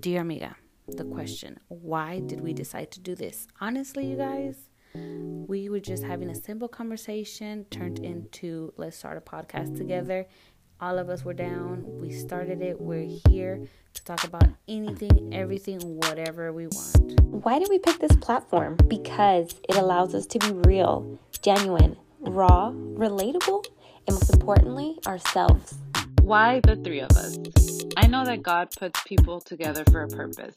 Dear Amiga, the question why did we decide to do this? Honestly, you guys, we were just having a simple conversation turned into let's start a podcast together. All of us were down. We started it. We're here to talk about anything, everything, whatever we want. Why did we pick this platform? Because it allows us to be real, genuine, raw, relatable, and most importantly, ourselves. Why the three of us? I know that God puts people together for a purpose.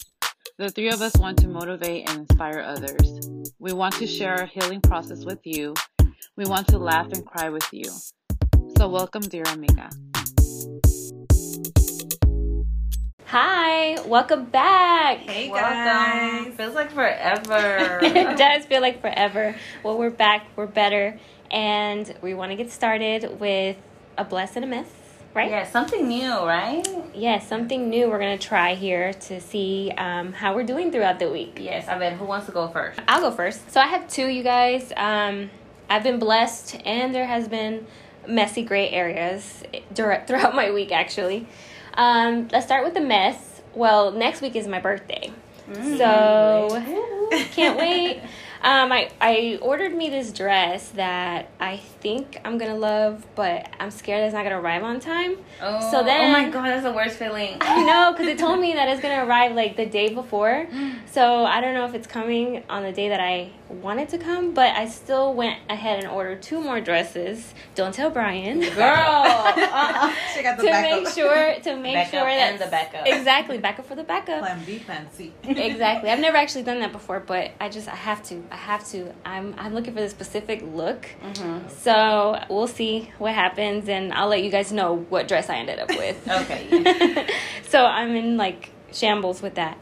The three of us want to motivate and inspire others. We want to share our healing process with you. We want to laugh and cry with you. So, welcome, dear amiga. Hi, welcome back. Hey Welcome. guys. Feels like forever. it does feel like forever. Well, we're back, we're better, and we want to get started with a bless and a miss, right? yeah, something new, right? Yes, something new we're going to try here to see um, how we're doing throughout the week. Yes, I bet who wants to go first? I'll go first. So I have two, you guys. Um, I've been blessed, and there has been messy gray areas dur- throughout my week, actually. Um, let's start with the mess. Well, next week is my birthday, so can't wait. Um, I, I ordered me this dress that I think I'm gonna love, but I'm scared it's not gonna arrive on time. Oh, So then- oh my god, that's the worst feeling. I know, because it told me that it's gonna arrive like the day before. So I don't know if it's coming on the day that I wanted it to come, but I still went ahead and ordered two more dresses. Don't tell Brian. Girl, uh-uh. She got the to backup. make sure to make Backup sure that the backup. exactly backup for the backup Plan B, Plan C. exactly i've never actually done that before but i just i have to i have to i'm i'm looking for the specific look. Mm-hmm. so we'll see what happens and i'll let you guys know what dress i ended up with. Okay, so i'm in like shambles with that.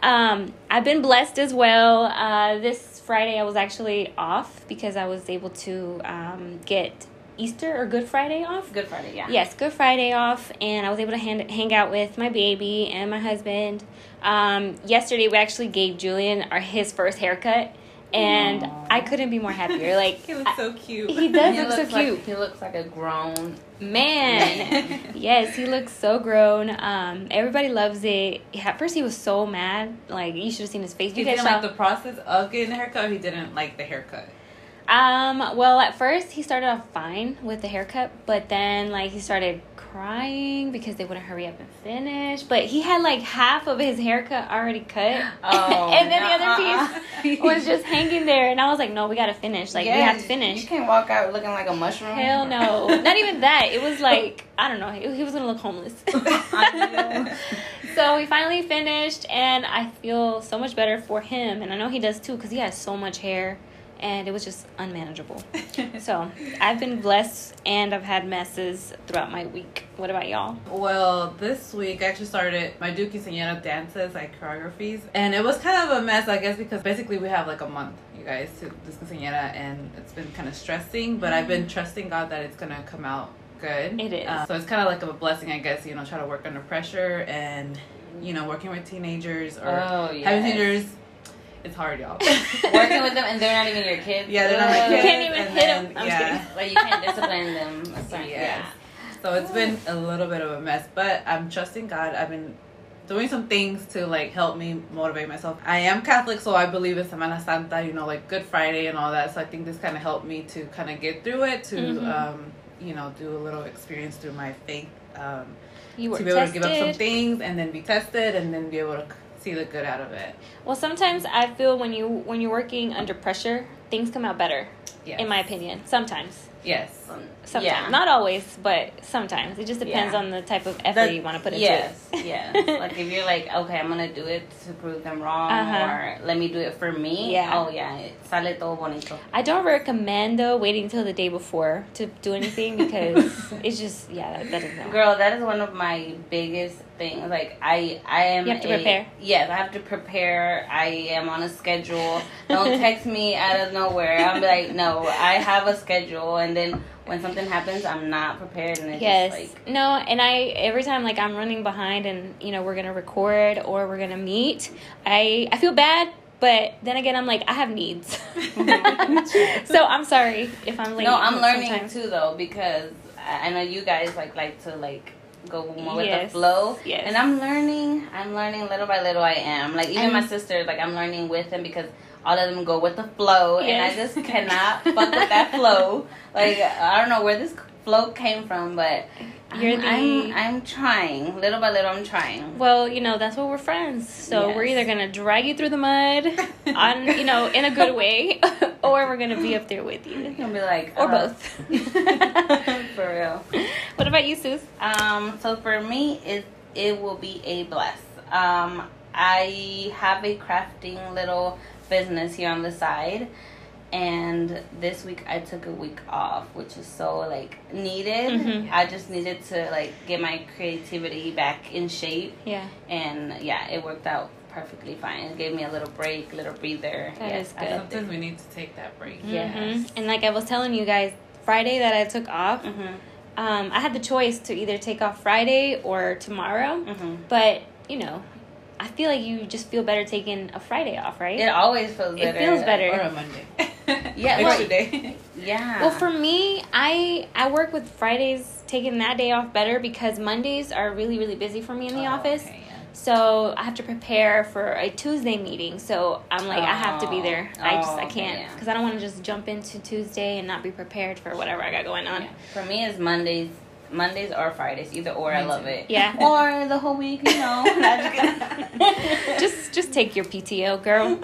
Um, i've been blessed as well. Uh, this friday i was actually off because i was able to um, get easter or good friday off? Good Friday, yeah. Yes, Good Friday off, and I was able to hand, hang out with my baby and my husband. Um, yesterday, we actually gave Julian our his first haircut, and Aw. I couldn't be more happier. Like He looks so cute. he does He look so looks like- cute, he looks like a grown man. yes, he looks so grown. Um, everybody loves it. At first, he was so mad. Like you should have seen his face. He You guys didn't like the process of getting a haircut. Or he didn't like the haircut. Um, well, at first he started off fine with the haircut, but then like he started crying because they wouldn't hurry up and finish. But he had like half of his haircut already cut. Oh, and then the other piece was just hanging there and I was like, No, we gotta finish. Like we have to finish. You can't walk out looking like a mushroom. Hell no. Not even that. It was like I don't know, he he was gonna look homeless. so we finally finished and I feel so much better for him and I know he does too because he has so much hair and it was just unmanageable. So I've been blessed and I've had messes throughout my week. What about y'all? Well, this week I actually started my quinceañera dances, like choreographies. And it was kind of a mess, I guess, because basically we have like a month, you guys, to do quinceañera, and it's been kind of stressing, but I've been trusting God that it's going to come out good. It is. Uh, so it's kind of like a blessing, I guess, you know, try to work under pressure and, you know, working with teenagers or Oh, having teenagers. It's hard, y'all. Working with them and they're not even your kids. Yeah, they're not my kids. You can't even and hit 'em. then- I'm just yeah. kidding. Like you can't discipline them. That's right. Yes. So it's been a little bit of a mess, but I'm trusting God. I've been doing some things to like help me motivate myself. I am Catholic, so I believe in Semana Santa, you know, like Good Friday and all that. So I think this kind of helped me to kind of get through it, to Mhm. um, you know, do a little experience through my faith, um, You were to be able tested. to give up some things and then be tested and then be able to see the good out of it. Well, sometimes I feel when you when you're working under pressure, things come out better. Yes. In my opinion, sometimes. yes. Sometimes, Yeah. not always, but sometimes. It just depends Yeah. on the type of effort That- you want to put into yes, it. yes. Like if you're like, okay, I'm gonna do it to prove them wrong, Uh-huh. or let me do it for me. Yeah. Oh yeah, sale todo bonito. I don't recommend though waiting until the day before to do anything because it's just yeah that, that doesn't help. Girl, that is one of my biggest things. Like I, I am. You have to a- prepare. Yes, I have to prepare. I am on a schedule. Don't text me out of nowhere. I'm like, no, I have a schedule, and then when something happens, I'm not prepared, and it's Yes. just like. no, and I every time like I'm running behind and you know we're gonna record or we're gonna meet, I I feel bad, but then again I'm like I have needs, so I'm sorry if I'm late. No, I'm learning sometimes. too though because I know you guys like like to like go more with the flow. Yes. And I'm learning. I'm learning little by little. I am like even my sister. Like I'm learning with them because all of them go with the flow, and I just cannot fuck with that flow. Like I don't know where this flow came from, but You're I'm, the- I'm I'm trying little by little. I'm trying. Well, you know, that's what we're friends. So we're either going to drag you through the mud on, you know, in a good way or we're going to be up there with you. Gonna be like Or uh, both. for real. What about you, Sus? Um, so for me, it it will be a bless. Um, I have a crafting little business here on the side, and this week I took a week off, which is so like needed. Mhm. I just needed to like get my creativity back in shape, Yeah. and yeah, it worked out perfectly fine. It gave me a little break, little breather. That Yes, is good. Sometimes we need to take that break. Yes. Mhm. And like I was telling you guys, Friday that I took off, Mhm. um, I had the choice to either take off Friday or tomorrow. Mhm. But, you know, I feel like you just feel better taking a Friday off, right? It always feels better. It feels better. Or a Monday. Yeah, Extra well- day. Yeah. Well, for me, I I work with Fridays taking that day off better because Mondays are really really busy for me in the Oh, office. okay, yeah. So I have to prepare for a Tuesday meeting. So I'm like, I have to be there. I just Oh, I can't yeah. because I don't want to just jump into Tuesday and not be prepared for whatever I got going on. Yeah. For me, it's Mondays, Mondays or Fridays, either or. I love it. Yeah. Or the whole week, you know. Just just take your PTO, girl.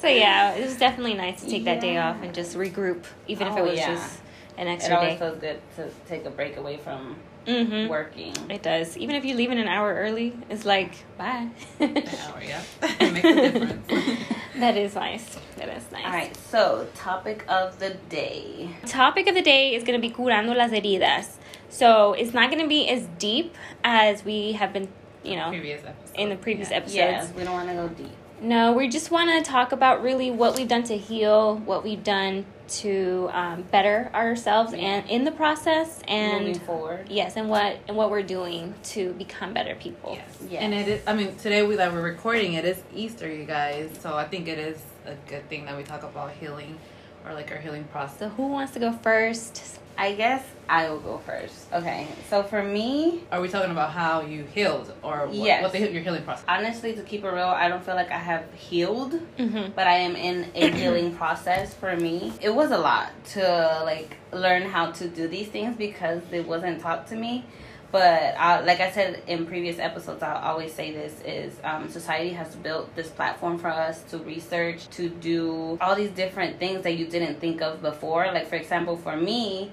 so yeah, it was definitely nice to take that day off and just regroup, even if Oh, it was yeah. just an extra it always day. feels good to take a break away from Mm-hmm. working. It does. Even if you leave in an hour early, it's like bye. An hour, yeah. It makes a difference. that is nice. That is nice. All right. So, topic of the day. Topic of the day is going to be curando las heridas. So it's not going to be as deep as we have been, you know, previous in the previous yeah. episodes. Yes, we don't want to go deep. No, we just want to talk about really what we've done to heal, what we've done to um, better ourselves, and in the process, and Moving forward. yes, and what and what we're doing to become better people. Yes. Yes. And it is, I mean, today we, that we're recording, it is Easter, you guys. So I think it is a good thing that we talk about healing or like our healing process. So who wants to go first? I guess I will go first. Okay. So, for me, Are we talking about how you healed or what, Yes. what the, your healing process? honestly, to keep it real, I don't feel like I have healed. Mm-hmm. but I am in a healing process for me. It was a lot to like learn how to do these things because it wasn't taught to me. But I, like I said in previous episodes, I always say this is um, society has built this platform for us to research, to do all these different things that you didn't think of before. Like for example, for me,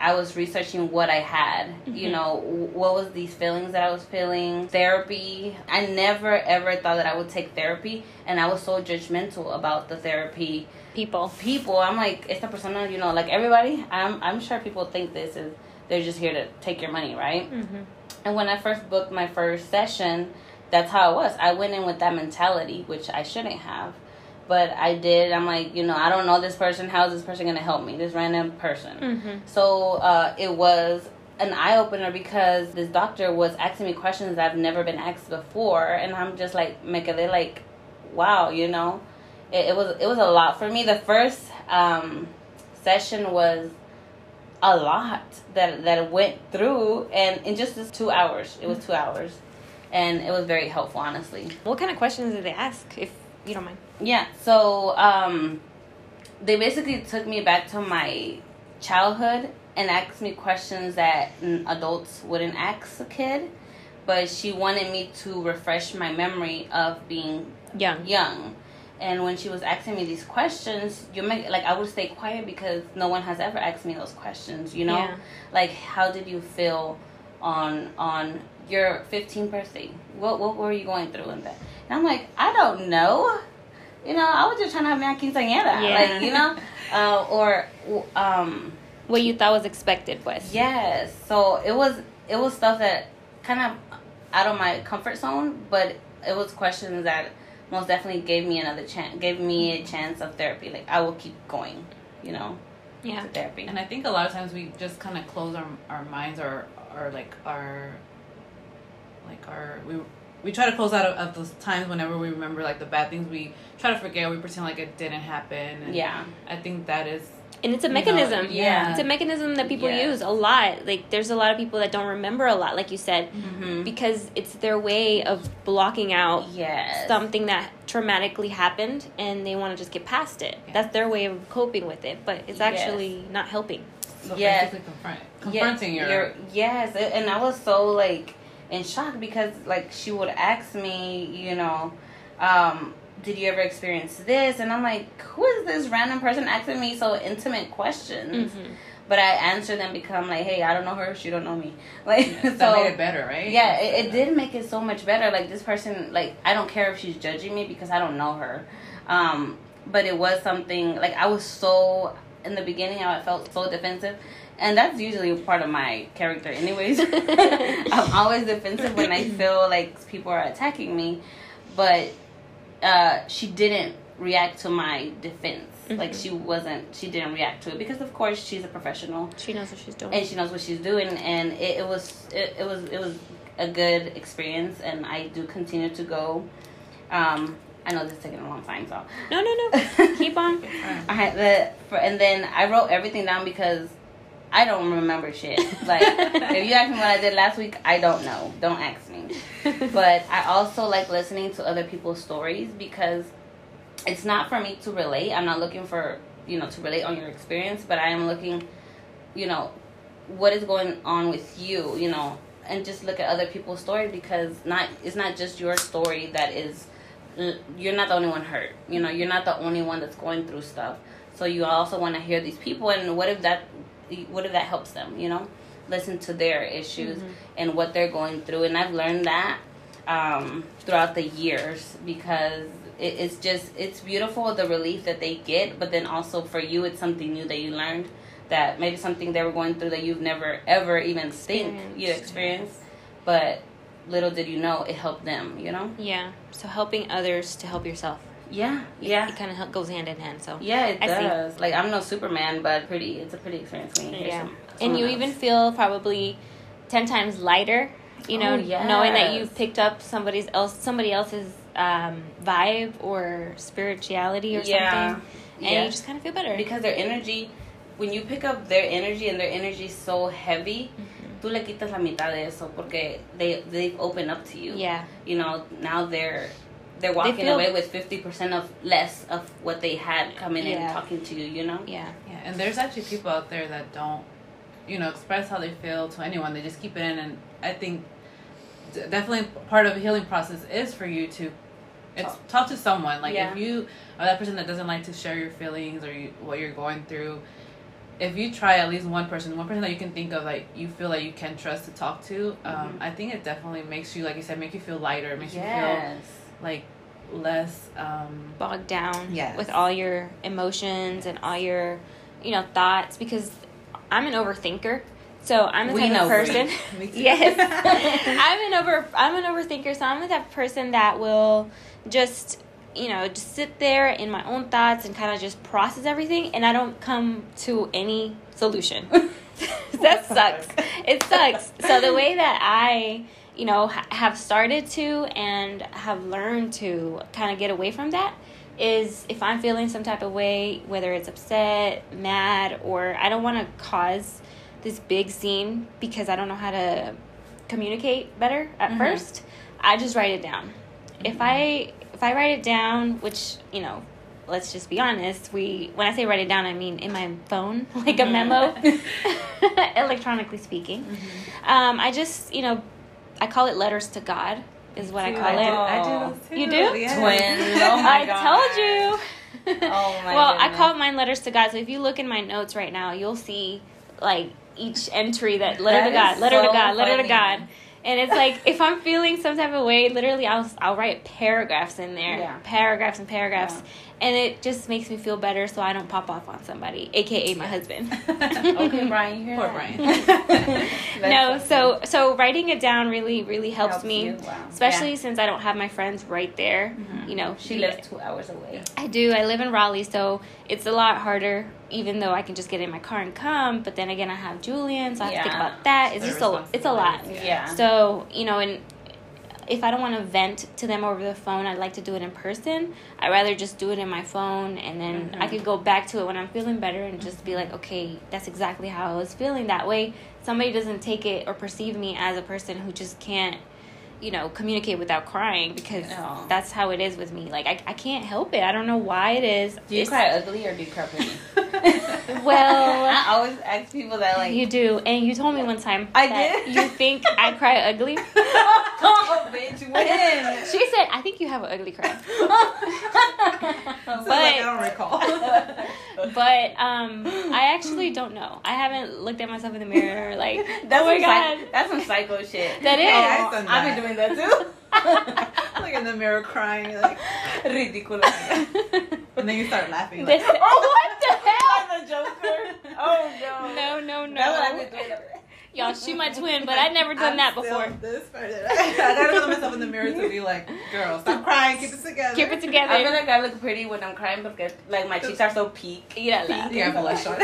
I was researching what I had. You Mhm. know, what was these feelings that I was feeling? Therapy. I never ever thought that I would take therapy, and I was so judgmental about the therapy People. people. I'm like, it's the persona, you know, like everybody. I'm I'm sure people think this is they're just here to take your money, right? Mm-hmm. And when I first booked my first session, that's how it was. I went in with that mentality, which I shouldn't have. But I did. I'm like, you know, I don't know this person. How is this person going to help me? This random person. Mm-hmm. So uh, it was an eye opener because this doctor was asking me questions I've never been asked before, and I'm just like, make it like, wow, you know, it, it was it was a lot for me. The first um, session was a lot that that went through, and in just this two hours, it was two hours, and it was very helpful, honestly. What kind of questions did they ask, if you don't mind? Yeah, so um, they basically took me back to my childhood and asked me questions that adults wouldn't ask a kid. But she wanted me to refresh my memory of being Young. young. And when she was asking me these questions, you make like I would stay quiet because no one has ever asked me those questions. You know, Yeah. like how did you feel on on your 15th birthday? What what were you going through in that? And I'm like, I don't know. You know, I was just trying to have my quinceañera. Yeah. Like you know, uh, or um, What you thought was expected was. yes. So it was it was stuff that kind of out of my comfort zone, but it was questions that most definitely gave me another chance, gave me a chance of therapy. Like I will keep going, you know, Yeah. to therapy. And I think a lot of times we just kind of close our, our minds or, or like our, like our, we, we try to close out of, of those times whenever we remember like the bad things we try to forget we pretend like it didn't happen and Yeah. i think that is and it's a You know, mechanism. yeah. It's a mechanism that people Yes. use a lot. Like there's a lot of people that don't remember a lot, like you said, Mhm. because it's their way of blocking out Yes. something that traumatically happened and they want to just get past it. Yeah. That's their way of coping with it, but it's Yes. actually not helping. So Yes. basically confront, confronting Yes, your, your yes and i was so like in shock because like she would ask me you know um did you ever experience this? And i'm like who is this random person asking me so intimate questions? Mhm. but i answer them become like hey i don't know her she don't know me. Like that so made it better, right? yeah it, it did make it so much better. Like this person like i don't care if she's judging me because i don't know her. Um but it was something like i was so in the beginning how i felt so defensive. And that's usually part of my character anyways. I'm always defensive when i feel like people are attacking me. But uh she didn't react to my defense. Like Mhm. she wasn't she didn't react to it because of course she's a professional. She knows what she's doing. and she knows what she's doing. And it, it was it, it was it was a good experience. And i do continue to go um i know this is taking a long time so no, no, no. Keep on. i had the for, and then i wrote everything down because i don't remember shit. Like if you ask me what i did last week i don't know. Don't ask me. But i also like listening to other people's stories because it's not for me to relate. I'm not looking for you know to relate on your experience but i am looking you know what is going on with you you know and just look at other people's story because not it's not just your story that is you're not the only one hurt. You know you're not the only one that's going through stuff. So you also want to hear these people and what if that what if that helps them you know? Listen to their issues and what they're going through and i've learned that um, throughout the years because it, it's just it's beautiful the relief that they get but then also for you it's something new that you learned that maybe something they were going through that you've never ever even think you experienced. But little did you know it helped them you know Yeah. So helping others to help yourself. yeah yeah It kind of goes hand in hand. So yeah it I see. does like i'm no superman but pretty it's a pretty experience when you yeah. some- And you someone even feel probably ten times lighter. You know, Oh, knowing that you've picked up somebody's else somebody else's um, vibe or spirituality or Yeah. something, and Yeah. you just kind of feel better. because their energy when you pick up their energy and their energy is so heavy Mm-hmm. Tú le quitas la mitad de eso porque they they've opened up to you yeah. you know now they're they're walking feel- away with 50% of less of what they had coming in Yeah. talking to you you know Yeah. Yeah, and there's actually people out there that don't, you know, express how they feel to anyone. They just keep it in, and I think definitely part of a healing process is for you to, it's talk to someone. Like Yeah. if you are that person that doesn't like to share your feelings or you, what you're going through, if you try at least one person, one person that you can think of, like you feel like you can trust to talk to, um, Mhm. I think it definitely makes you, like you said, make you feel lighter, makes you feel like less. Um, bogged down Yes. with all your emotions and all your you know thoughts because i'm an overthinker so i'm the We type know, of person yes i'm an over i'm an overthinker so i'm the type of person that will just you know just sit there in my own thoughts and kind of just process everything and i don't come to any solution. That sucks. It sucks. So the way that i you know ha- have started to and have learned to kind of get away from that is if i'm feeling some type of way whether it's upset mad or i don't want to cause this big scene because i don't know how to communicate better at Mhm. first i just write it down. If i if i write it down which you know let's just be honest we when i say write it down i mean in my phone like a memo electronically speaking um, i just you know i call it letters to god is what i call I do, it I do those too. You do? Yes. Twins. Oh my I God. told you. Oh my well, I goodness. call mine letters to God. So if you look in my notes right now, you'll see like each entry that letter to God, is letter to so God, letter to. God. And it's like if I'm feeling some type of way, literally I'll I'll write paragraphs in there, Yeah. paragraphs and paragraphs, Yeah. And it just makes me feel better, so I don't pop off on somebody, aka my husband. okay brian you Poor? Brian. no, so so writing it down really really helps, Helps me, wow. especially Yeah. since I don't have my friends right there. Mhm. You know, she lives two hours away I do. I live in Raleigh, so it's a lot harder. Even though I can just get in my car and come, but then again, I have Julian, so I have to think about that. It's The just a it's a lot. yeah So you know, and if I don't want to vent to them over the phone, I'd like to do it in person. I'd rather just do it in my phone and then I mm-hmm. could go back to it when I'm feeling better and just be like, okay, that's exactly how I was feeling. That way, somebody doesn't take it or perceive me as a person who just can't, you know, communicate without crying because Yeah. that's how it is with me. Like, I, I can't help it. I don't know why it is. Do you It's- cry ugly or do you cry pretty? Well, I always ask people that like you do. And you told me one time I that did? you think I cry ugly. oh, bitch, when? She said, I think you have an ugly cry. but like I don't recall. But um, I actually don't know. I haven't looked at myself in the mirror like, That's oh my some god. psych- that's some psycho shit. That is. Hey, I've done I've that. been doing that too. like in the mirror crying, like, Ridiculous. and then you start laughing. Like, oh, what the hell? The Joker. Oh no. No, no, That's what no. doing. Y'all, she my twin, but I've never done I'm that still before. This part, I gotta look at myself in the mirror to be like, girl, stop crying, keep it together. Keep it together. I feel like I look pretty when I'm crying because like my cheeks are so peak. Yeah, la. You have blush on.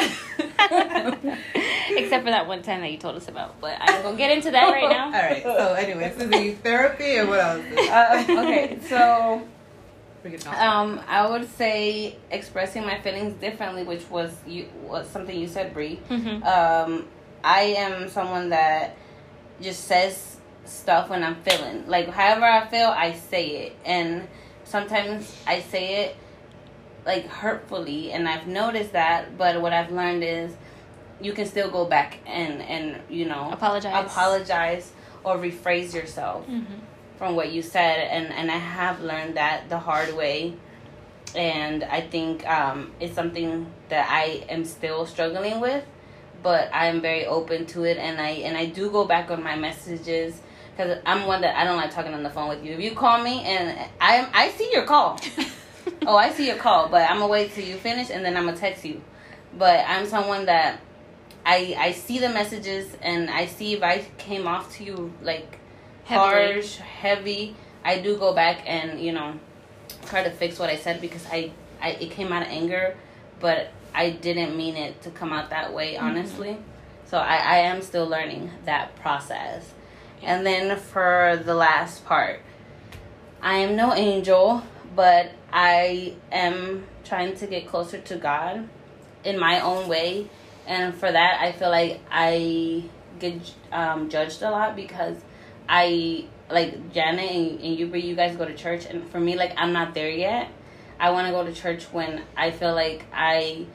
Except for that one time that you told us about. But I ain't gonna get into that right now. All right. So, anyway, Susie, therapy and what else? Uh, okay, so um, I would say expressing my feelings differently, which was you was something you said, Brie. Mhm. Um, I am someone that just says stuff when I'm feeling. Like however I feel, I say it, and sometimes I say it like hurtfully, and I've noticed that. But what I've learned is you can still go back and and you know Apologize. apologize or rephrase yourself Mhm. from what you said and and I have learned that the hard way and I think um it's something that I am still struggling with but I'm very open to it and I and I do go back on my messages cuz I'm one that I don't like talking on the phone with you if you call me and I I see your call oh I see your call but I'm gonna wait till you finish and then I'm gonna text you but I'm someone that I I see the messages and I see if I came off to you like Heavily. harsh, heavy. I do go back and you know try to fix what I said because I, I it came out of anger, but I didn't mean it to come out that way. Honestly, so I I am still learning that process. And then for the last part, I am no angel, but I am trying to get closer to God in my own way. And for that, I feel like I get um, judged a lot because I, like Janet and, and you, Brie, you guys go to church. And for me, like, I'm not there yet. I want to go to church when I feel like I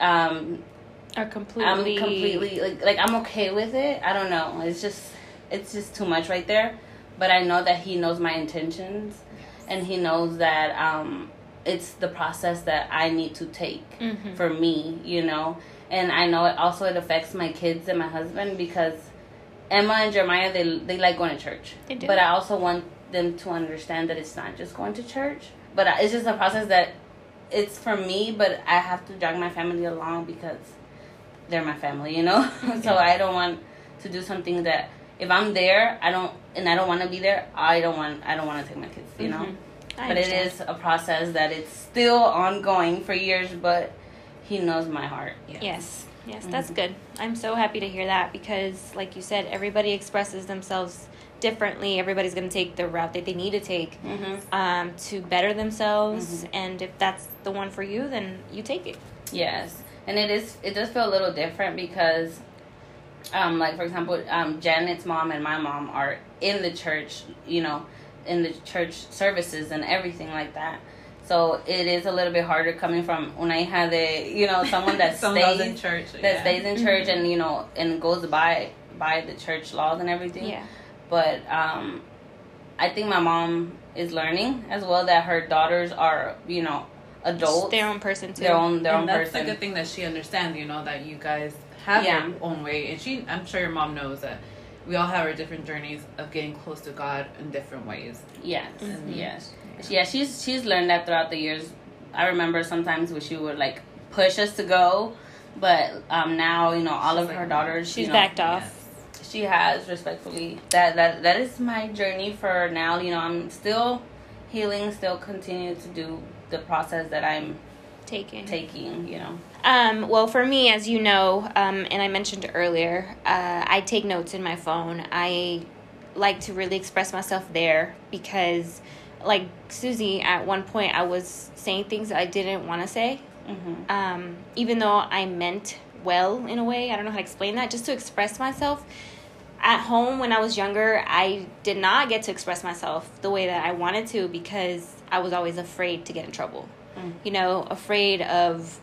um, Are I'm completely. completely like like I'm okay with it. I don't know. It's just it's just too much right there. But I know that he knows my intentions, and he knows that um, it's the process that I need to take Mhm. for me. You know, and I know it also it affects my kids and my husband because Emma and Jeremiah they they like going to church. They do. But I also want them to understand that it's not just going to church, but it's just a process that it's for me. But I have to drag my family along because they're my family, you know. so I don't want to do something that if I'm there, I don't and I don't want to be there. I don't want I don't want to take my kids, you know. Mhm. I But it understand. is a process that it's still ongoing for years, but he knows my heart. Yes. Yes, that's Mm-hmm. good. I'm so happy to hear that because, like you said, everybody expresses themselves differently. Everybody's going to take the route that they need to take Mm-hmm. um, to better themselves. Mhm. And if that's the one for you, then you take it. Yes, and it is. It does feel a little different because, um, like for example, um, Janet's mom and my mom are in the church. You know, in the church services and everything like that. So it is a little bit harder coming from una hija de you know someone that Someone stays in church. that yeah. stays in church and you know and goes by by the church laws and everything. Yeah. But um, I think my mom is learning as well that her daughters are you know adults, Their own person, too. their own their own and that's person. the good thing that she understands, you know, that you guys have Yeah. your own way. And she, I'm sure your mom knows that we all have our different journeys of getting close to God in different ways. Yes, Mhm. yes, yeah. She's she's learned that throughout the years. I remember sometimes when she would like push us to go, but um now you know all of She's her daughters. She's you know, backed off. She has respectfully. That that that is my journey for now. You know, I'm still healing, still continue to do the process that I'm Taking. taking. You know. Um, well, for me, as you know, um, and I mentioned earlier, uh, I take notes in my phone. I like to really express myself there because, like Susie, at one point I was saying things I didn't want to say, Mm-hmm. um, even though I meant well in a way. I don't know how to explain that. Just to express myself. At home, when I was younger, I did not get to express myself the way that I wanted to because I was always afraid to get in trouble. Mm. You know, afraid of,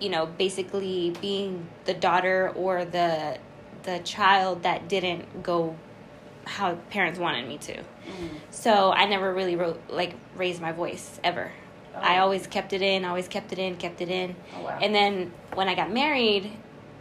you know, basically being the daughter or the the child that didn't go how parents wanted me to. Mm. So I never really wrote like raised my voice ever. I Oh. always kept it in, always kept it in, kept it in. Oh, wow. And then when I got married,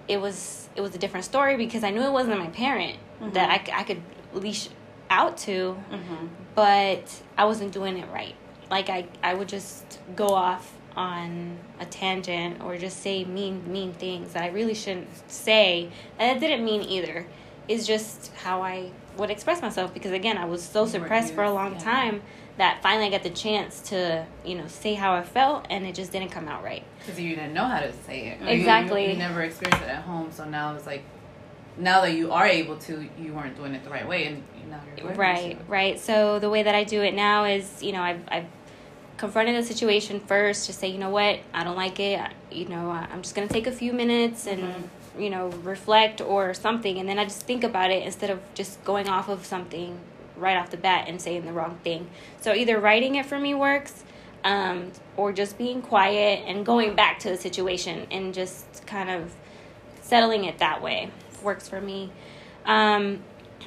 it was it was a different story because I knew it wasn't my parent that I, I could leash out to, Mm-hmm. but I wasn't doing it right. Like I I would just go off on a tangent or just say mean mean things that I really shouldn't say. And it didn't mean either. It's just how I would express myself because again I was so suppressed for a long yeah. time that finally I got the chance to you know say how I felt and it just didn't come out right. Because you didn't know how to say it. or you- Exactly. You, you never experienced it at home, so now it's like, now that you are able to, you weren't doing it the right way, and now you're Right, right. So the way that I do it now is, you know, I've, I've confronted the situation first, to say, you know what, I don't like it. I- You know, I'm just gonna take a few minutes and you know reflect or something, and then I just think about it instead of just going off of something right off the bat and saying the wrong thing. So either writing it for me works, um, or just being quiet and going back to the situation and just kind of settling it that way works for me. Um,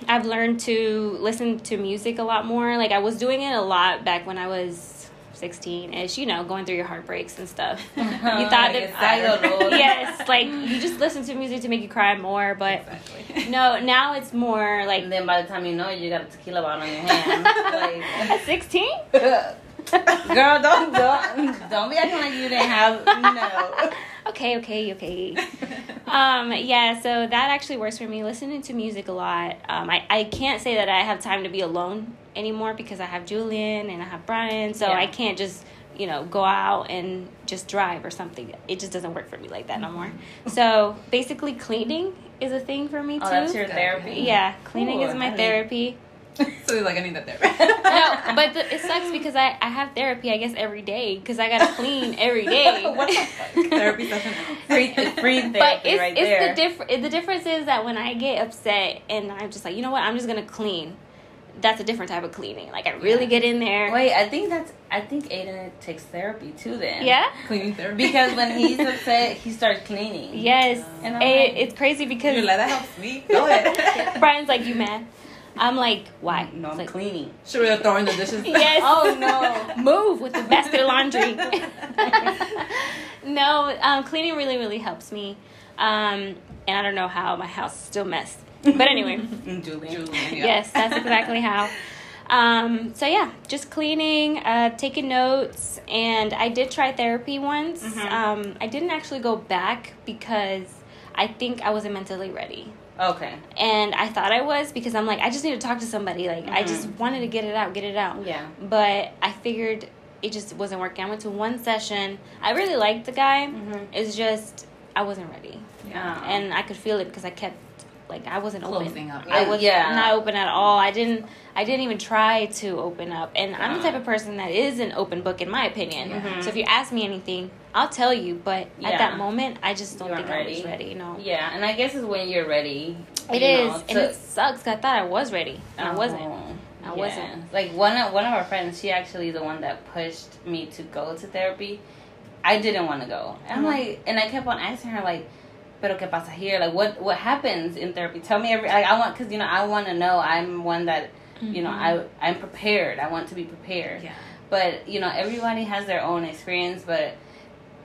I've learned to listen to music a lot more. Like I was doing it a lot back when I was 16 ish, you know, going through your heartbreaks and stuff. you thought that dolor. yes, like you just listen to music to make you cry more, but Exactly. no, now it's more like And then by the time you know it, you got a tequila bottle on your hand. like, at 16? girl, don't don't don't be acting like you didn't have no. Okay, okay, okay. um, yeah, so that actually works for me. Listening to music a lot. Um, I, I can't say that I have time to be alone anymore because I have Julian and I have Brian, so Yeah. I can't just you know go out and just drive or something. It just doesn't work for me like that no more. So basically, cleaning is a thing for me too. Oh, that's your therapy. yeah, cleaning is my therapy. so he's like, I need that there. No, but the, it sucks because I, I have therapy, I guess, every day because I gotta clean every day. what the fuck? therapy session. Free, free therapy but it's right it's there. the different. The difference is that when I get upset and I'm just like, you know what, I'm just gonna clean. That's a different type of cleaning. Like I really get in there. Wait, I think that's. I think Aiden takes therapy too. Then. Yeah. Cleaning therapy. Because when he's upset, he starts cleaning. Yes. And It- like- it's crazy because You're like, that helps me. Go ahead. Brian's like, you mad? I'm like, why? No, I'm like, cleaning. Should we have thrown the dishes? Yes. Oh no. Move with the basket of laundry. no, um, cleaning really, really helps me. Um, and I don't know how my house is still messed. But anyway. Julian. Julian, yeah. Yes, that's exactly how. Um, so yeah, just cleaning, uh, taking notes, and I did try therapy once. Mhm. Um, I didn't actually go back because I think I wasn't mentally ready, Okay. and I thought I was because I'm like I just need to talk to somebody. Like I just Mhm. wanted to get it out, get it out. Yeah. But I figured it just wasn't working. I went to one session. I really liked the guy. Mhm. It's just I wasn't ready, Yeah. and I could feel it because I kept like I wasn't open. Closing up. I was Yeah. not open at all. I didn't. I didn't even try to open up. And I'm the type of person that is an open book, in my opinion. Mhm. So if you ask me anything, I'll tell you. But Yeah. at that moment, I just don't think weren't I was ready. ready. No, Yeah, and I guess it's when you're ready. it you is, know, and to- it sucks. I thought I was ready, and I wasn't. Oh, I yeah. wasn't. Like one of one of our friends, she actually the one that pushed me to go to therapy. I didn't want to go. And I'm Mhm. like, and I kept on asking her like, "Pero qué pasa here? Like, what what happens in therapy? Tell me every. Like, I want because you know I want to know. I'm one that you know Mhm. I I'm prepared. I want to be prepared. Yeah. But you know everybody has their own experience. But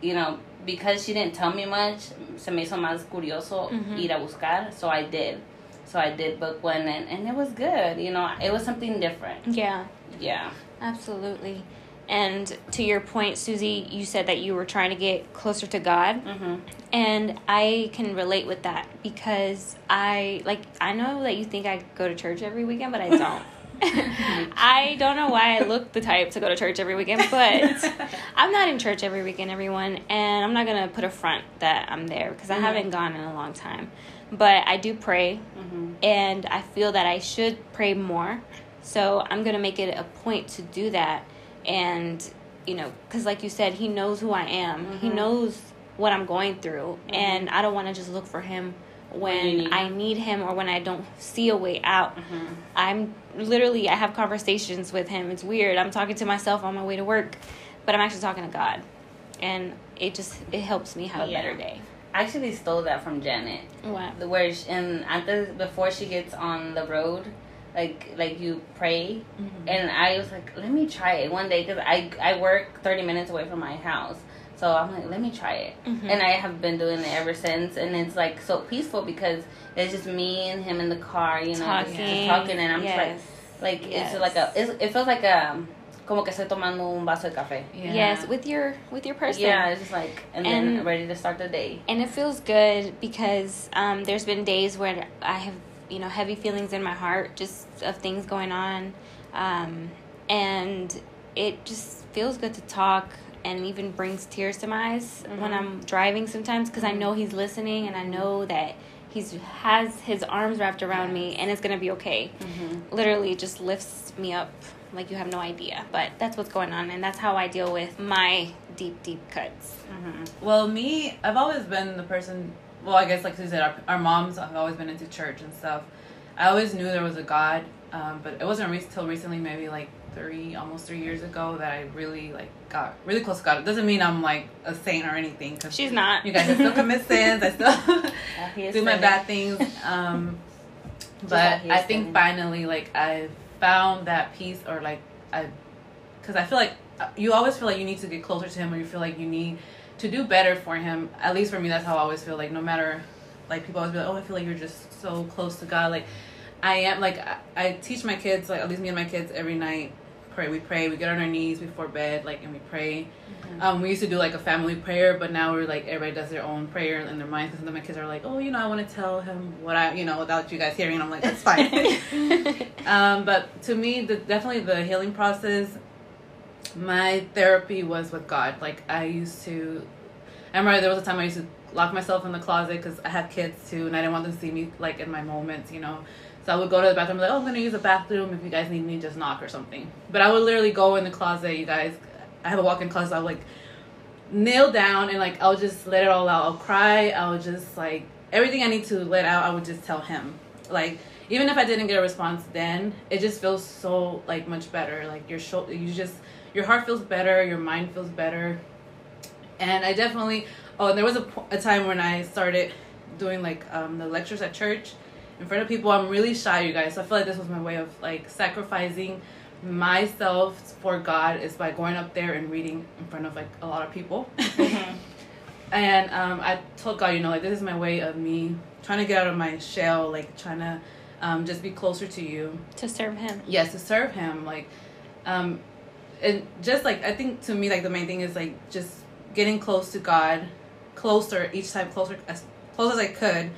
you know because she didn't tell me much, se me hizo más curioso Mhm. ir a buscar. So I did. So I did book one, and, and it was good. You know, it was something different. Yeah, Yeah. absolutely. And to your point, Susie, you said that you were trying to get closer to God. Mm-hmm. And I can relate with that because I like I know that you think I go to church every weekend, but I don't. I don't know why I look the type to go to church every weekend, but I'm not in church every weekend, everyone, and I'm not gonna put a front that I'm there because I Mhm. haven't gone in a long time. but I do pray, Mm-hmm. and I feel that I should pray more. So I'm gonna make it a point to do that, and you know, because like you said, He knows who I am. He Mhm. knows what I'm going through, and I don't want to just look for Him when need I need Him or when I don't see a way out. Mm-hmm. I'm literally I have conversations with him. It's weird. I'm talking to myself on my way to work, but I'm actually talking to God. And it just it helps me have a better day. I actually stole that from Janet. Wow. The where she, and antes before she gets on the road, like like you pray, Mm-hmm. and I was like, let me try it one day because I I work thirty minutes away from my house, so I'm like, let me try it, Mhm. and I have been doing it ever since, and it's like so peaceful because it's just me and him in the car, you know, just, just talking, and I'm yes. just like like Yes. it's like a it's, it feels like a como que estoy tomando un vaso de café. Yeah. Yes, with your with your person. Yeah, it's just like and, then ready to start the day. And it feels good because um, there's been days where I have, you know, heavy feelings in my heart just of things going on. Um, and it just feels good to talk and even brings tears to my eyes when Mhm. I'm driving sometimes because I know he's listening and I know that he's has his arms wrapped around me and it's going to be okay. Mm-hmm. Literally just lifts me up like you have no idea. But that's what's going on and that's how I deal with my deep, deep cuts. Mm-hmm. Well, me, I've always been the person. Well, I guess like said, our, our moms have always been into church and stuff. I always knew there was a God, um, but it wasn't re- till recently, maybe like three, almost three years ago, that I really like got really close to God. It doesn't mean I'm like a saint or anything, because She's not. you guys I still commit sins. I still do my bad things. Um, but like he is I think sinning. finally, like I found that peace, or like I, because I feel like uh, you always feel like you need to get closer to him, or you feel like you need to do better for him. At least for me, that's how I always feel. Like no matter, like people always be like, oh, I feel like you're just so close to God. Like I am. Like I, I teach my kids, like at least me and my kids, every night. Pray. We pray. We get on our knees before bed, like, and we pray. Um, we used to do like a family prayer, but now we're like everybody does their own prayer in their minds. Because my kids are like, "Oh, you know, I want to tell him what I, you know, without you guys hearing." And I'm like, "That's fine." um, but to me, the definitely the healing process. My therapy was with God. Like I used to. I remember there was a time I used to lock myself in the closet because I had kids too, and I didn't want them to see me like in my moments, you know. So I would go to the bathroom, like, oh, I'm gonna use the bathroom. If you guys need me, just knock or something. But I would literally go in the closet, you guys. I have a walk-in closet. I would like kneel down and like I'll just let it all out. I'll cry. I'll just like everything I need to let out. I would just tell him. Like even if I didn't get a response then, it just feels so like much better. Like your shoulder, you just your heart feels better. Your mind feels better. And I definitely. Oh, and there was a, a time when I started doing like um, the lectures at church in front of people. I'm really shy, you guys. So I feel like this was my way of like sacrificing myself for God is by going up there and reading in front of like a lot of people. and um, I told God, you know, like this is my way of me trying to get out of my shell, like trying to um, just be closer to you. to serve him. Yes, to serve Him, like, um, and just like I think to me, like the main thing is like just getting close to God, closer each time, closer as close as I could,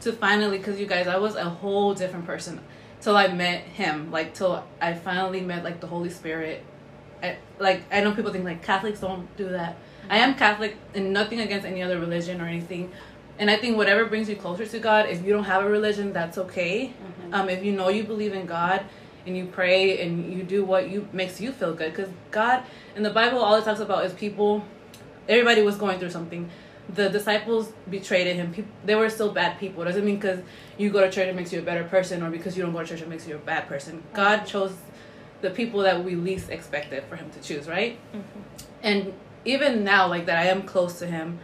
to finally, because you guys, I was a whole different person till I met Him, like till I finally met like the Holy Spirit. I, like I know people think like Catholics don't do that. I am Catholic and nothing against any other religion or anything. And I think whatever brings you closer to God, if you don't have a religion, that's okay. Um, if you know you believe in God and you pray and you do what you makes you feel good, because God in the Bible, all it talks about is people. Everybody was going through something. The disciples betrayed him. People, they were still bad people. It doesn't mean because you go to church it makes you a better person, or because you don't go to church it makes you a bad person. God chose the people that we least expected for Him to choose, right? And even now, like that, I am close to Him,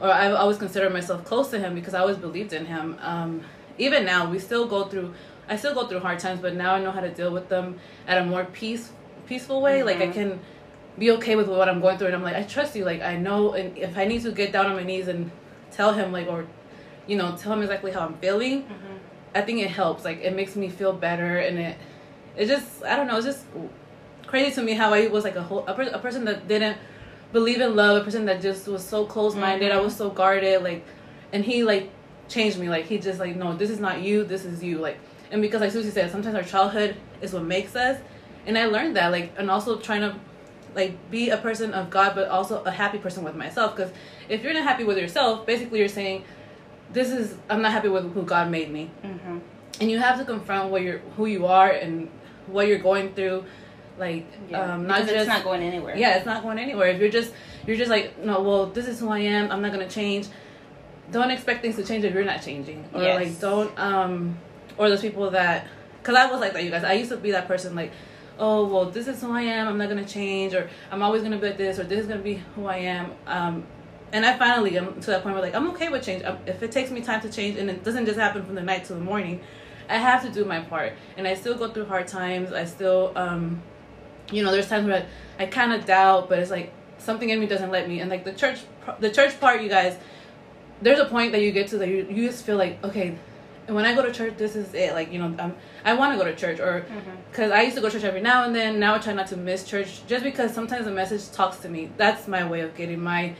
or I always consider myself close to Him because I always believed in Him. Um, even now, we still go through. I still go through hard times, but now I know how to deal with them at a more peace, peaceful way. Like I can be okay with what I'm going through, and I'm like, I trust you. Like I know, and if I need to get down on my knees and tell Him, like, or you know, tell Him exactly how I'm feeling, mm-hmm. I think it helps. Like it makes me feel better, and it, it just, I don't know, it's just crazy to me how I was like a whole a, per- a person that didn't believe in love, a person that just was so close minded. I mm-hmm. was so guarded, like, and he like changed me. Like he just like, no, this is not you. This is you. Like, and because like Susie said, sometimes our childhood is what makes us, and I learned that. Like, and also trying to like be a person of God, but also a happy person with myself. Because if you're not happy with yourself, basically you're saying this is I'm not happy with who God made me. Mm-hmm. And you have to confront what you're who you are and what you're going through. Like Yeah. um not Because just it's not going anywhere. yeah, it's not going anywhere. If you're just you're just like, no, well, this is who I am. I'm not gonna change. Don't expect things to change if you're not changing. Or Yes. like, don't um, or those people that, cause I was like that, you guys. I used to be that person like, oh, well, this is who I am. I'm not gonna change, or I'm always gonna be like this, or this is gonna be who I am. Um, and I finally am to that point where like I'm okay with change. Um, If it takes me time to change, and it doesn't just happen from the night to the morning, I have to do my part. And I still go through hard times. I still um you know, there's times where I, I kind of doubt, but it's like something in me doesn't let me. And like the church, the church part, you guys, there's a point that you get to that you, you just feel like, okay, when I go to church, this is it. Like, you know, I'm, I want to go to church or mm-hmm. because I used to go to church every now and then. Now I try not to miss church just because sometimes the message talks to me. That's my way of getting my,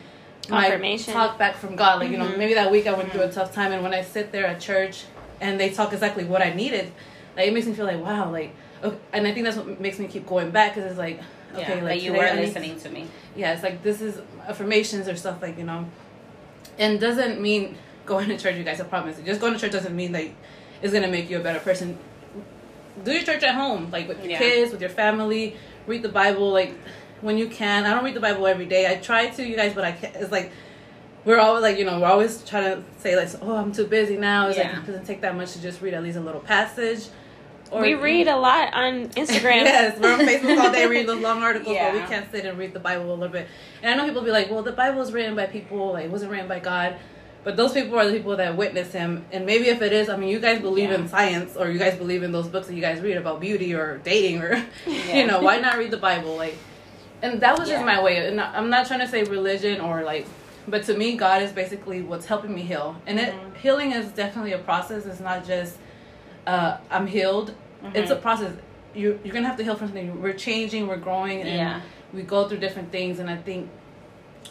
my talk back from God. Like, you know, mm-hmm. maybe that week I went through a mm-hmm. tough time and when I sit there at church and they talk exactly what I needed, like it makes me feel like, wow, like, okay. and I think that's what makes me keep going back because it's like, Yeah, okay, like, like, you were listening to me. yeah, it's like this is affirmations or stuff like you know, and doesn't mean going to church. You guys, I promise. Just going to church doesn't mean like it's gonna make you a better person. Do your church at home, like with your Yeah. kids, with your family. Read the Bible, like when you can. I don't read the Bible every day. I try to, you guys, but I can't. It's like we're always like you know we're always trying to say like oh I'm too busy now. It's Yeah. like it doesn't take that much to just read at least a little passage. we read a lot on Instagram. yes, we're on Facebook all day reading those long articles, but we can't sit and read the Bible a little bit. And I know people be like, "Well, the Bible was written by people, like it wasn't written by God." But those people are the people that witness him. And maybe if it is, I mean, you guys believe Yeah. in science, or you guys believe in those books that you guys read about beauty or dating, or Yeah. you know, why not read the Bible? Like, and that was just my way. And I'm not trying to say religion or like, but to me, God is basically what's helping me heal. And it Mm-hmm. healing is definitely a process. It's not just uh, I'm healed. It's a Mm-hmm. process. You you're gonna have to heal from something. We're changing. We're growing, and Yeah. we go through different things. And I think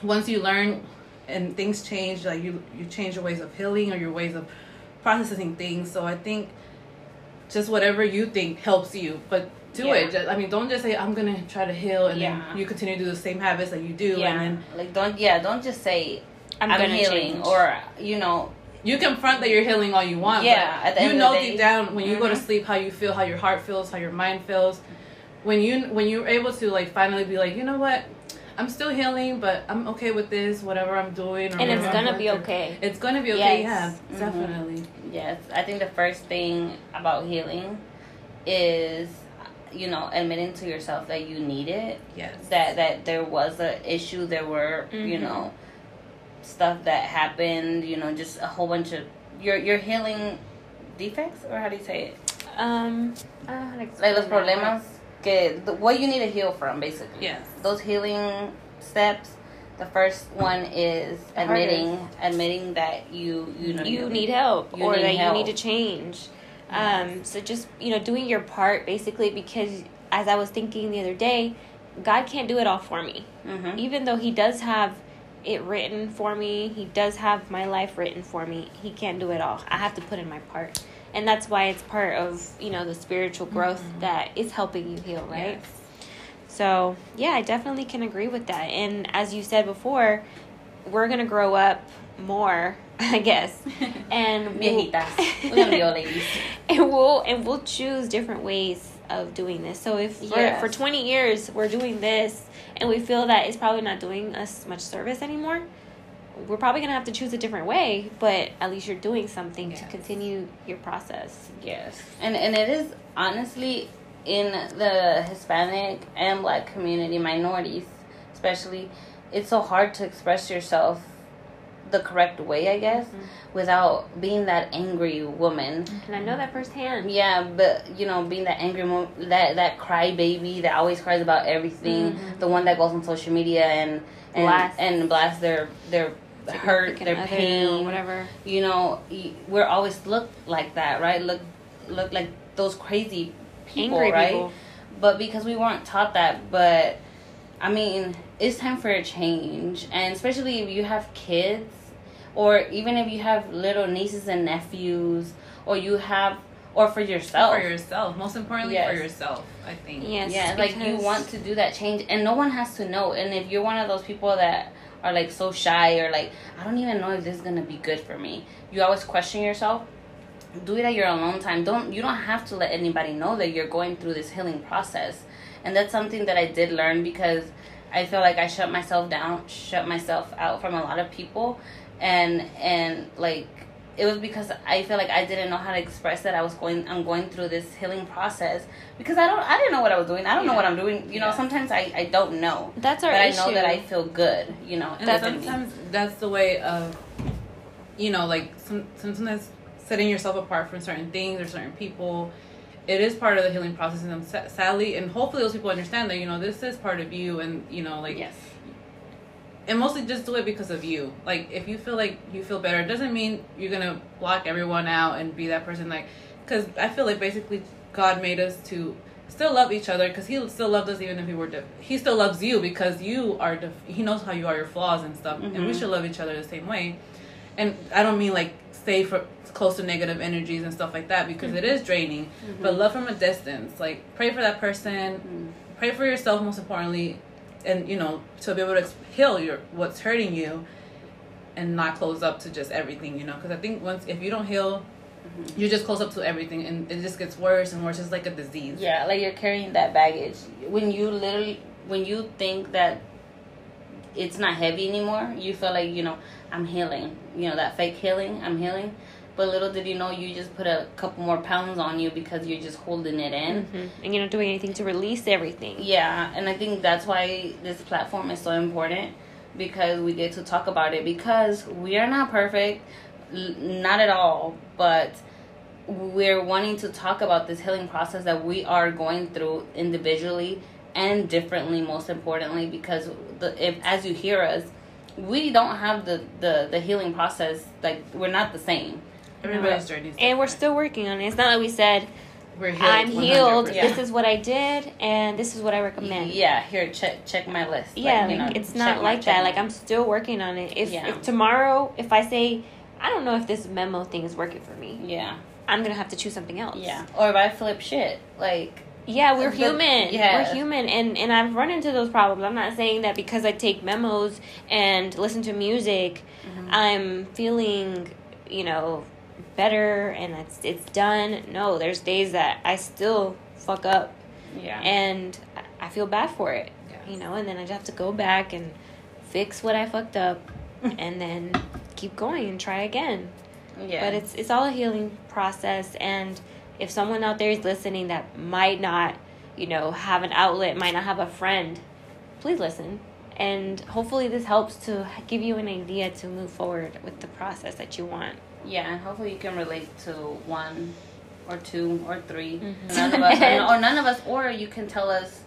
once you learn and things change, like you you change your ways of healing or your ways of processing things. So I think just whatever you think helps you, but do Yeah. it. Just, I mean, don't just say I'm gonna try to heal and Yeah. then you continue to do the same habits that you do, Yeah. and then like don't yeah, don't just say I'm, I'm, gonna healing change. or you know you confront that you're healing all you want. Yeah, but at the you end of know the deep day- down when you go to Mhm. sleep how you feel, how your heart feels, how your mind feels. When you when you're able to like finally be like, you know what, I'm still healing, but I'm okay with this, whatever I'm doing, or and it's gonna be okay. It's gonna be okay. Yes. Yeah, Mhm. definitely. Yes, I think the first thing about healing is, you know, admitting to yourself that you need it. Yes. That that there was a issue. There were, you Mhm. know, stuff that happened. You know, just a whole bunch of your your healing defects, or how do you say it? Um, I don't know how to explain Like los problemas que the, what you need to heal from, basically. Yes. Those healing steps. The first one is The admitting admitting that you you know you need help You or need that help. you need to change. Um, so just you know, doing your part basically because as I was thinking the other day, God can't do it all for me. Mm-hmm. Even though He does have it written for me, He does have my life written for me. He can't do it all. I have to put in my part, and that's why it's part of you know the spiritual growth mm-hmm. that is helping you heal, right? Yes. So, yeah, I definitely can agree with that. And as you said before, we're going to grow up more, I guess. And we'll, Viejitas. We're gonna be old ladies. and we'll and we'll choose different ways of doing this. So if for, Yes. for 20 years we're doing this and we feel that it's probably not doing us much service anymore, we're probably going to have to choose a different way, but at least you're doing something to continue your process. Yes, and and it is honestly in the Hispanic and Black community, minorities especially, it's so hard to express yourself the correct way, I guess, mm-hmm. without being that angry woman. And I know that firsthand. Yeah, but you know, being that angry, mo- that that cry baby that always cries about everything, mm-hmm. the one that goes on social media and and Blast. and blasts their their hurt, their pain, or whatever. you know we're always looked like that right look look like those crazy people Angry right people. but because we weren't taught that but i mean it's time for a change and especially if you have kids or even if you have little nieces and nephews or you have or for yourself. For yourself, most importantly, Yes. for yourself. I think. Yes. yeah, like you want to do that change, and no one has to know. And if you're one of those people that are like so shy or like I don't even know if this is gonna be good for me, you always question yourself. Do it at your alone time. Don't you don't have to let anybody know that you're going through this healing process, and that's something that I did learn because I feel like I shut myself down, shut myself out from a lot of people, and and like it was because I feel like I didn't know how to express that I was going I'm going through this healing process because I don't I didn't know what I was doing. I don't know what I'm doing. You know, Yeah. sometimes I, I don't know. That's our but issue. I know that I feel good, you know. And me. sometimes that's the way of, you know, like some, sometimes setting yourself apart from certain things or certain people. It is part of the healing process, and sadly, and hopefully, those people understand that you know this is part of you, and you know, like yes. And mostly just do it because of you. Like if you feel like you feel better, it doesn't mean you're gonna block everyone out and be that person. Like, because I feel like basically God made us to still love each other because He still loved us even if we were. Diff- he still loves you because you are. He knows how you are, your flaws and stuff, and we Mhm. should love each other the same way. And I don't mean like stay for close to negative energies and stuff like that because it mm-hmm. is draining. But mm-hmm. love from a distance. Like pray for that person. Mm-hmm. Pray for yourself most importantly, and you know to be able to heal your what's hurting you, and not close up to just everything. You know, because I think once if you don't heal, mm-hmm. you just close up to everything, and it just gets worse and worse. It's like a disease. Yeah, like you're carrying that baggage. When you literally when you think that it's not heavy anymore, you feel like, you know, I'm healing. You know, that fake healing, I'm healing. But little did you know you just put a couple more pounds on you because you're just holding it in. Mhm. and you're not doing anything to release everything. Yeah, and I think that's why this platform is so important because we get to talk about it because we are not perfect, not at all, but we're wanting to talk about this healing process that we are going through individually and differently most importantly because the if as you hear us we don't have the the the healing process like we're not the same Everybody's journey. And we're still working on it. It's not like we said, we're healed. I'm healed. 100%. Yeah. This is what I did, and this is what I recommend. yeah here check check my list yeah, Like, know, it's not like that. Like I'm still working on it. If Yeah. if tomorrow, if I say, I don't know if this memo thing is working for me, yeah I'm gonna have to choose something else. Yeah. Or if I flip shit, like Yeah, we're human. yeah. We're human and and I've run into those problems. I'm not saying that because I take memos and listen to music, Mm-hmm. I'm feeling, you know, better and it's it's done. No, there's days that I still fuck up yeah, and I- feel bad for it. Yes. You know, and then I just have to go back and fix what I fucked up and then keep going and try again. yeah. But it's it's all a healing process and if someone out there is listening that might not, you know, have an outlet, might not have a friend, please listen. And hopefully this helps to give you an idea to move forward with the process that you want. Yeah, and hopefully you can relate to one or two or 3 Mhm. None of us, or none of us, or you can tell us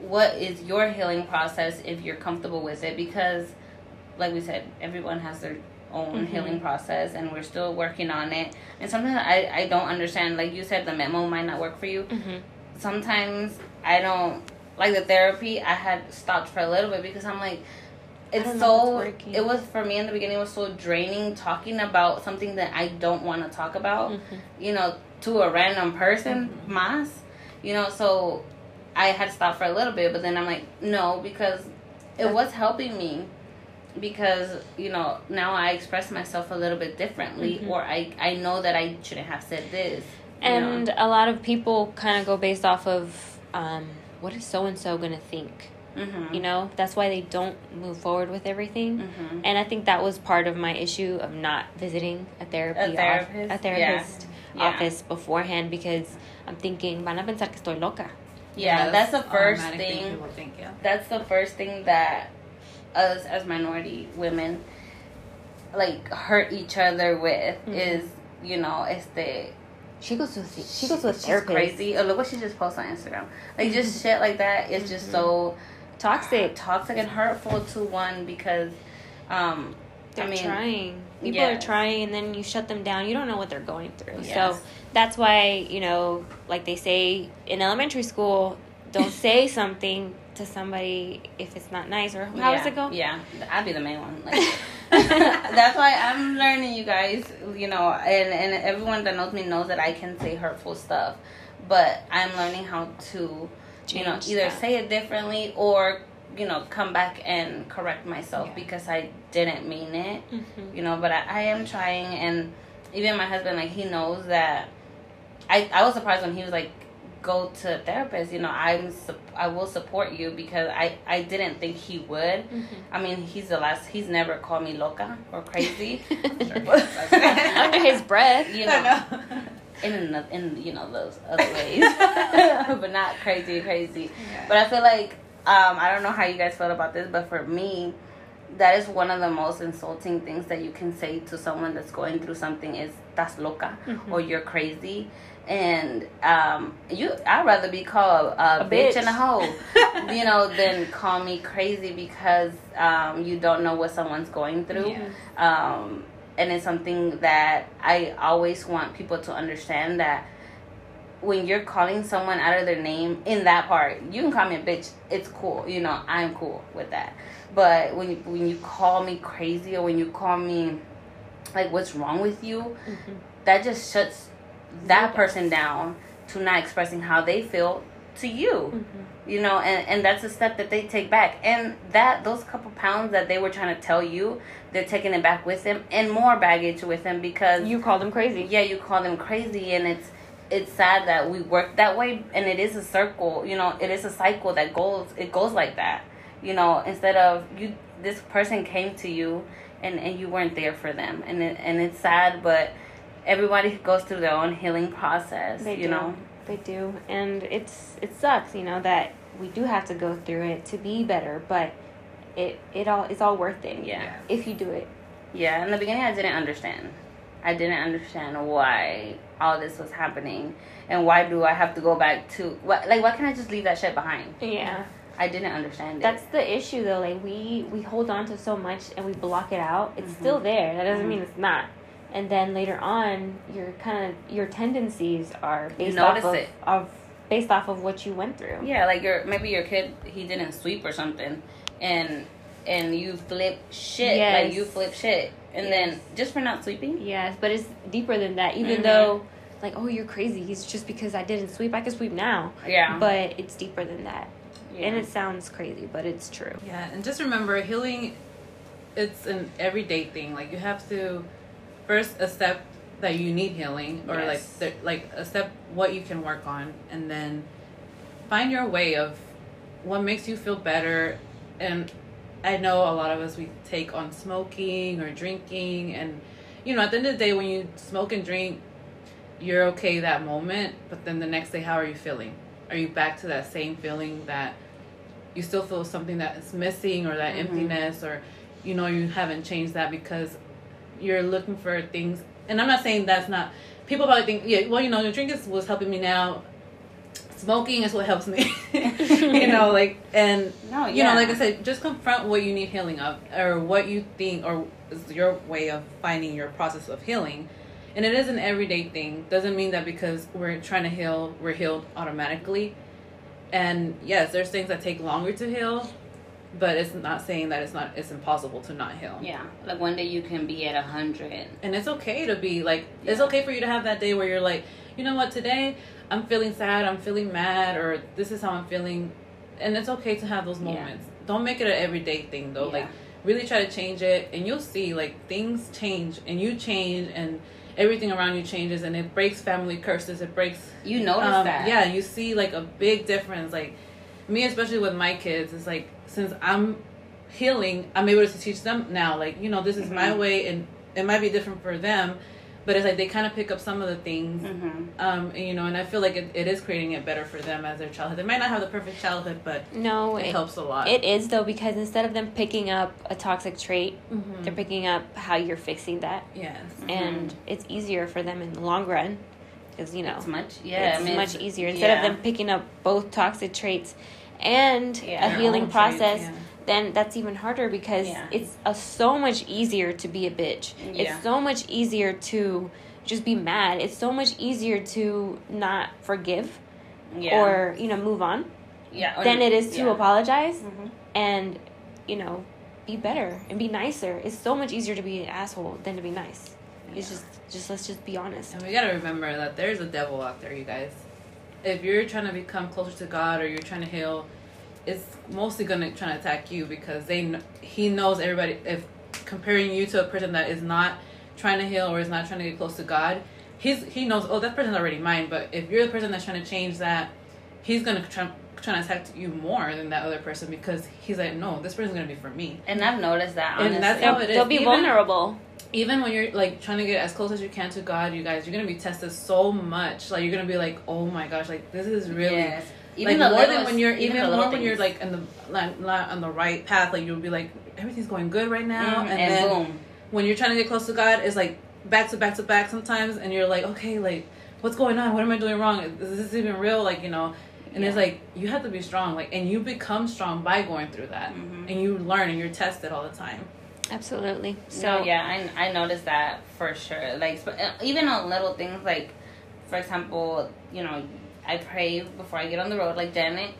what is your healing process if you're comfortable with it, because, like we said, everyone has their own Mhm. healing process, and we're still working on it. And sometimes I I don't understand. Like you said, the memo might not work for you. Mm-hmm. sometimes I don't like the therapy. I had stopped for a little bit because I'm like, it's so. It was for me in the beginning. It was so draining talking about something that I don't want to talk about. Mhm. You know, to a random person, Mm-hmm. mas. You know, so I had stopped for a little bit, but then I'm like, no, because it was helping me. Because you know now I express myself a little bit differently, Mhm. or I I know that I shouldn't have said this. you know. And a lot of people kind of go based off of um, what is so and so going to think. Mhm. You know, that's why they don't move forward with everything. Mhm. And I think that was part of my issue of not visiting a therapy A off- therapist? a therapist Yeah. office beforehand because I'm thinking van a pensar que estoy loca. Yeah, that's the first automatic thing. People think, yeah. That's the first thing that us as minority women like hurt each other with Mhm. is you know este She goes to a, she goes to a she's therapist. crazy. Oh, look what she just posted on Instagram. Like just shit like that is just so Toxic. toxic and hurtful to one because um They're I mean trying. People are trying, and then you shut them down. You don't know what they're going through. Yes. So that's why you know, like they say in elementary school, don't say something to somebody if it's not nice. Or how yeah, does it go? Yeah, I'd be the main one. Like, That's why I'm learning, you guys. You know, and and everyone that knows me knows that I can say hurtful stuff, but I'm learning how to, you know, either that. say it differently or you know come back and correct myself Yeah. because I didn't mean it. Mhm. You know, but I, I am trying, and even my husband, like he knows that. I I was surprised when he was like, "Go to a therapist." You know, I'm I will support you because I I didn't think he would. I mean, he's the last. He's never called me loca or crazy. Under his breath. you know. in in you know those other ways, but not crazy, crazy. But I feel like um, I don't know how you guys feel about this, but for me, that is one of the most insulting things that you can say to someone that's going through something is "tas loca" or "you're crazy." And um, you, I'd rather be called a, A bitch. bitch. and a hoe, you know, than call me crazy because um, you don't know what someone's going through Yeah. And it's something that I always want people to understand that when you're calling someone out of their name in that part, you can call me a bitch. It's cool, you know. I'm cool with that. But when you, when you call me crazy or when you call me like what's wrong with you, mm-hmm. that just shuts that person down to not expressing how they feel to you mm-hmm. You know and, and that's a step that they take back and that those couple pounds that they were trying to tell you they're taking it back with them and more baggage with them because You called them crazy. yeah you call them crazy and it's it's sad that we work that way and it is a circle you know it is a cycle that goes it goes like that you know instead of you this person came to you and and you weren't there for them and it, and it's sad but everybody goes through their own healing process They you do. know They do. And it's it sucks, you know, that we do have to go through it to be better, but it it all it's all worth it. Yeah. If you do it. Yeah, in the beginning, I didn't understand. I didn't understand why all this was happening, and why do I have to go back to what? Like, why can't I just leave that shit behind? Yeah. I didn't understand it. That's the issue though. Like we we hold on to so much and we block it out. It's Mhm. still there. That doesn't Mhm. mean it's not. And then later on, your kind of your tendencies are You based notice off of, it. of based off of what you went through. yeah, like your maybe your kid he didn't sweep or something, and and you flip shit yes. like you flip shit, and then just for not sweeping. Yes, but it's deeper than that. Even Mhm. though, like, oh, you're crazy. He's just because I didn't sweep. I can sweep now. Yeah, But it's deeper than that. yeah. And it sounds crazy, but it's true. Yeah, and just remember, healing, it's an everyday thing. Like you have to first accept that you need healing, or Yes. like th- like accept what you can work on, and then find your way of what makes you feel better. And I know a lot of us we take on smoking or drinking, and you know at the end of the day, when you smoke and drink, you're okay that moment, but then the next day, how are you feeling? Are you back to that same feeling that you still feel something that is missing or that Mhm. emptiness or you know you haven't changed that because you're looking for things and i'm not saying that's not people probably think yeah well you know the drink is what's helping me now. Smoking is what helps me. You know like and no, yeah. you know like i said just confront what you need healing of or what you think or is your way of finding your process of healing. And it is an everyday thing. Doesn't mean that because we're trying to heal we're healed automatically. And yes there's things that take longer to heal but it's not saying that it's not it's impossible to not heal yeah, like one day you can be at a hundred. and it's okay to be like it's okay for you to have that day where you're like you know what today i'm feeling sad i'm feeling mad or this is how i'm feeling and it's okay to have those Yeah. moments don't make it an everyday thing though Yeah. like really try to change it and you'll see like things change and you change and everything around you changes and it breaks family curses it breaks You notice um, that? yeah you see like a big difference like me especially with my kids it's like since i'm healing i'm able to teach them now like you know this is my Mhm. way and it might be different for them but it's like they kind of pick up some of the things Mm-hmm. um and, you know and i feel like it, it is creating it better for them as their childhood they might not have the perfect childhood but No, it, it, helps a lot it is, though, because instead of them picking up a toxic trait, Mhm. they're picking up how you're fixing that. yes And it's easier for them in the long run. Because, you know, It's much, yeah, it's I mean, much it's- easier. Instead yeah. of them picking up both toxic traits and Yeah. a healing process, traits, yeah. then that's even harder because Yeah. it's a, so much easier to be a bitch. Yeah. It's so much easier to just be mad. It's so much easier to not forgive yeah. or, you know, move on yeah, than it is to yeah. apologize. Mhm. And, you know, be better and be nicer. It's so much easier to be an asshole than to be nice. It's just just let's just be honest. And we gotta remember that there's a devil out there, you guys. If you're trying to become closer to God or you're trying to heal, it's mostly gonna try to attack you because they kn- he knows everybody. If comparing you to a person that is not trying to heal or is not trying to get close to God, he's he knows. Oh, that person's already mine. But if you're the person that's trying to change that, he's gonna try trying to attack you more than that other person because he's like, no, this person's gonna be for me. And I've noticed that. And that's They'll, how it is. they'll be Even- vulnerable. Even when you're like trying to get as close as you can to God, you guys, you're gonna be tested so much. Like you're gonna be like, oh my gosh, like this is really Yes. like the more little- than when you're even, the more when you're like in the like, not on the right path. Like you'll be like everything's going good right now, Mhm, and, and then boom. when you're trying to get close to God, it's like back to back to back sometimes, and you're like, okay, like what's going on? What am I doing wrong? Is this even real? Like you know. And it's like you have to be strong, like, and you become strong by going through that, Mhm. and you learn, and you're tested all the time. Absolutely. So So yeah, I I noticed that for sure. Like sp- uh, even on little things, like for example, you know, I pray before I get on the road, like Janet,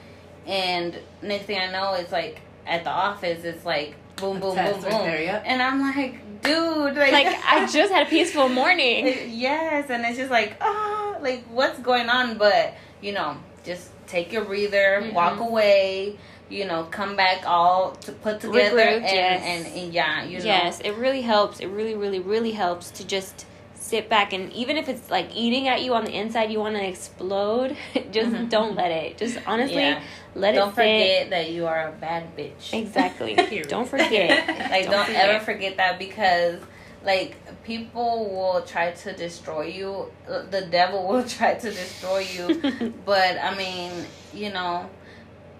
and next thing I know, it's like at the office, it's like boom, boom, boom, Test boom, there, yep. and I'm like, dude, like, like I just had a peaceful morning. yes, and it's just like ah, like what's going on? But you know, just take your breather, Mhm. walk away. You know, come back all to put together, Regrouped, and, yes. and and yeah, you know, Yes, it really helps. It really, really, really helps to just sit back and even if it's like eating at you on the inside, you want to explode. Just Mhm. don't let it. Just honestly, Yeah. let don't it sit. forget that you are a bad bitch. Exactly. Don't forget. Like Don't don't, forget. ever forget that because like people will try to destroy you. The devil will try to destroy you. but I mean, you know,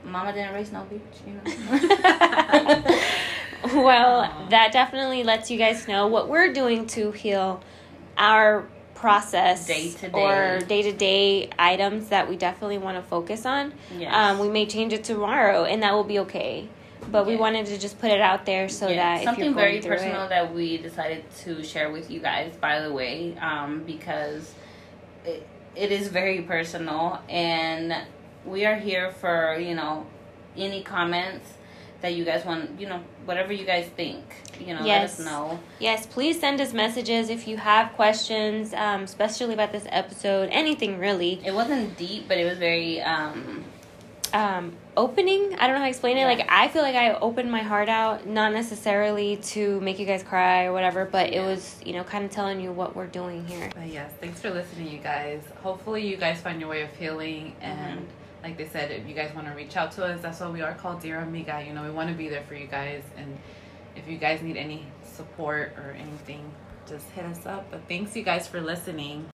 mama didn't raise no bitch, you know. well, Aw. that definitely lets you guys know what we're doing to heal our process Day to or day. day to day items that we definitely want to focus on. Yes. Um, we may change it tomorrow, and that will be okay. But we wanted to just put it out there so Yeah, that if something you're going very personal it, that we decided to share with you guys by the way um, because it, it is very personal and we are here for you know any comments that you guys want you know whatever you guys think you know Yes. let us know yes, please send us messages if you have questions, um, especially about this episode. Anything really. it wasn't deep but it was very um um, opening. I don't know how to explain it. Yeah. Like I feel like I opened my heart out, not necessarily to make you guys cry or whatever, but it was you know kind of telling you what we're doing here. But yes, thanks for listening, you guys. Hopefully, you guys find your way of healing. And like they said, if you guys want to reach out to us, that's why we are called Dear Amiga. You know, we want to be there for you guys. And if you guys need any support or anything, just hit us up. But thanks, you guys, for listening.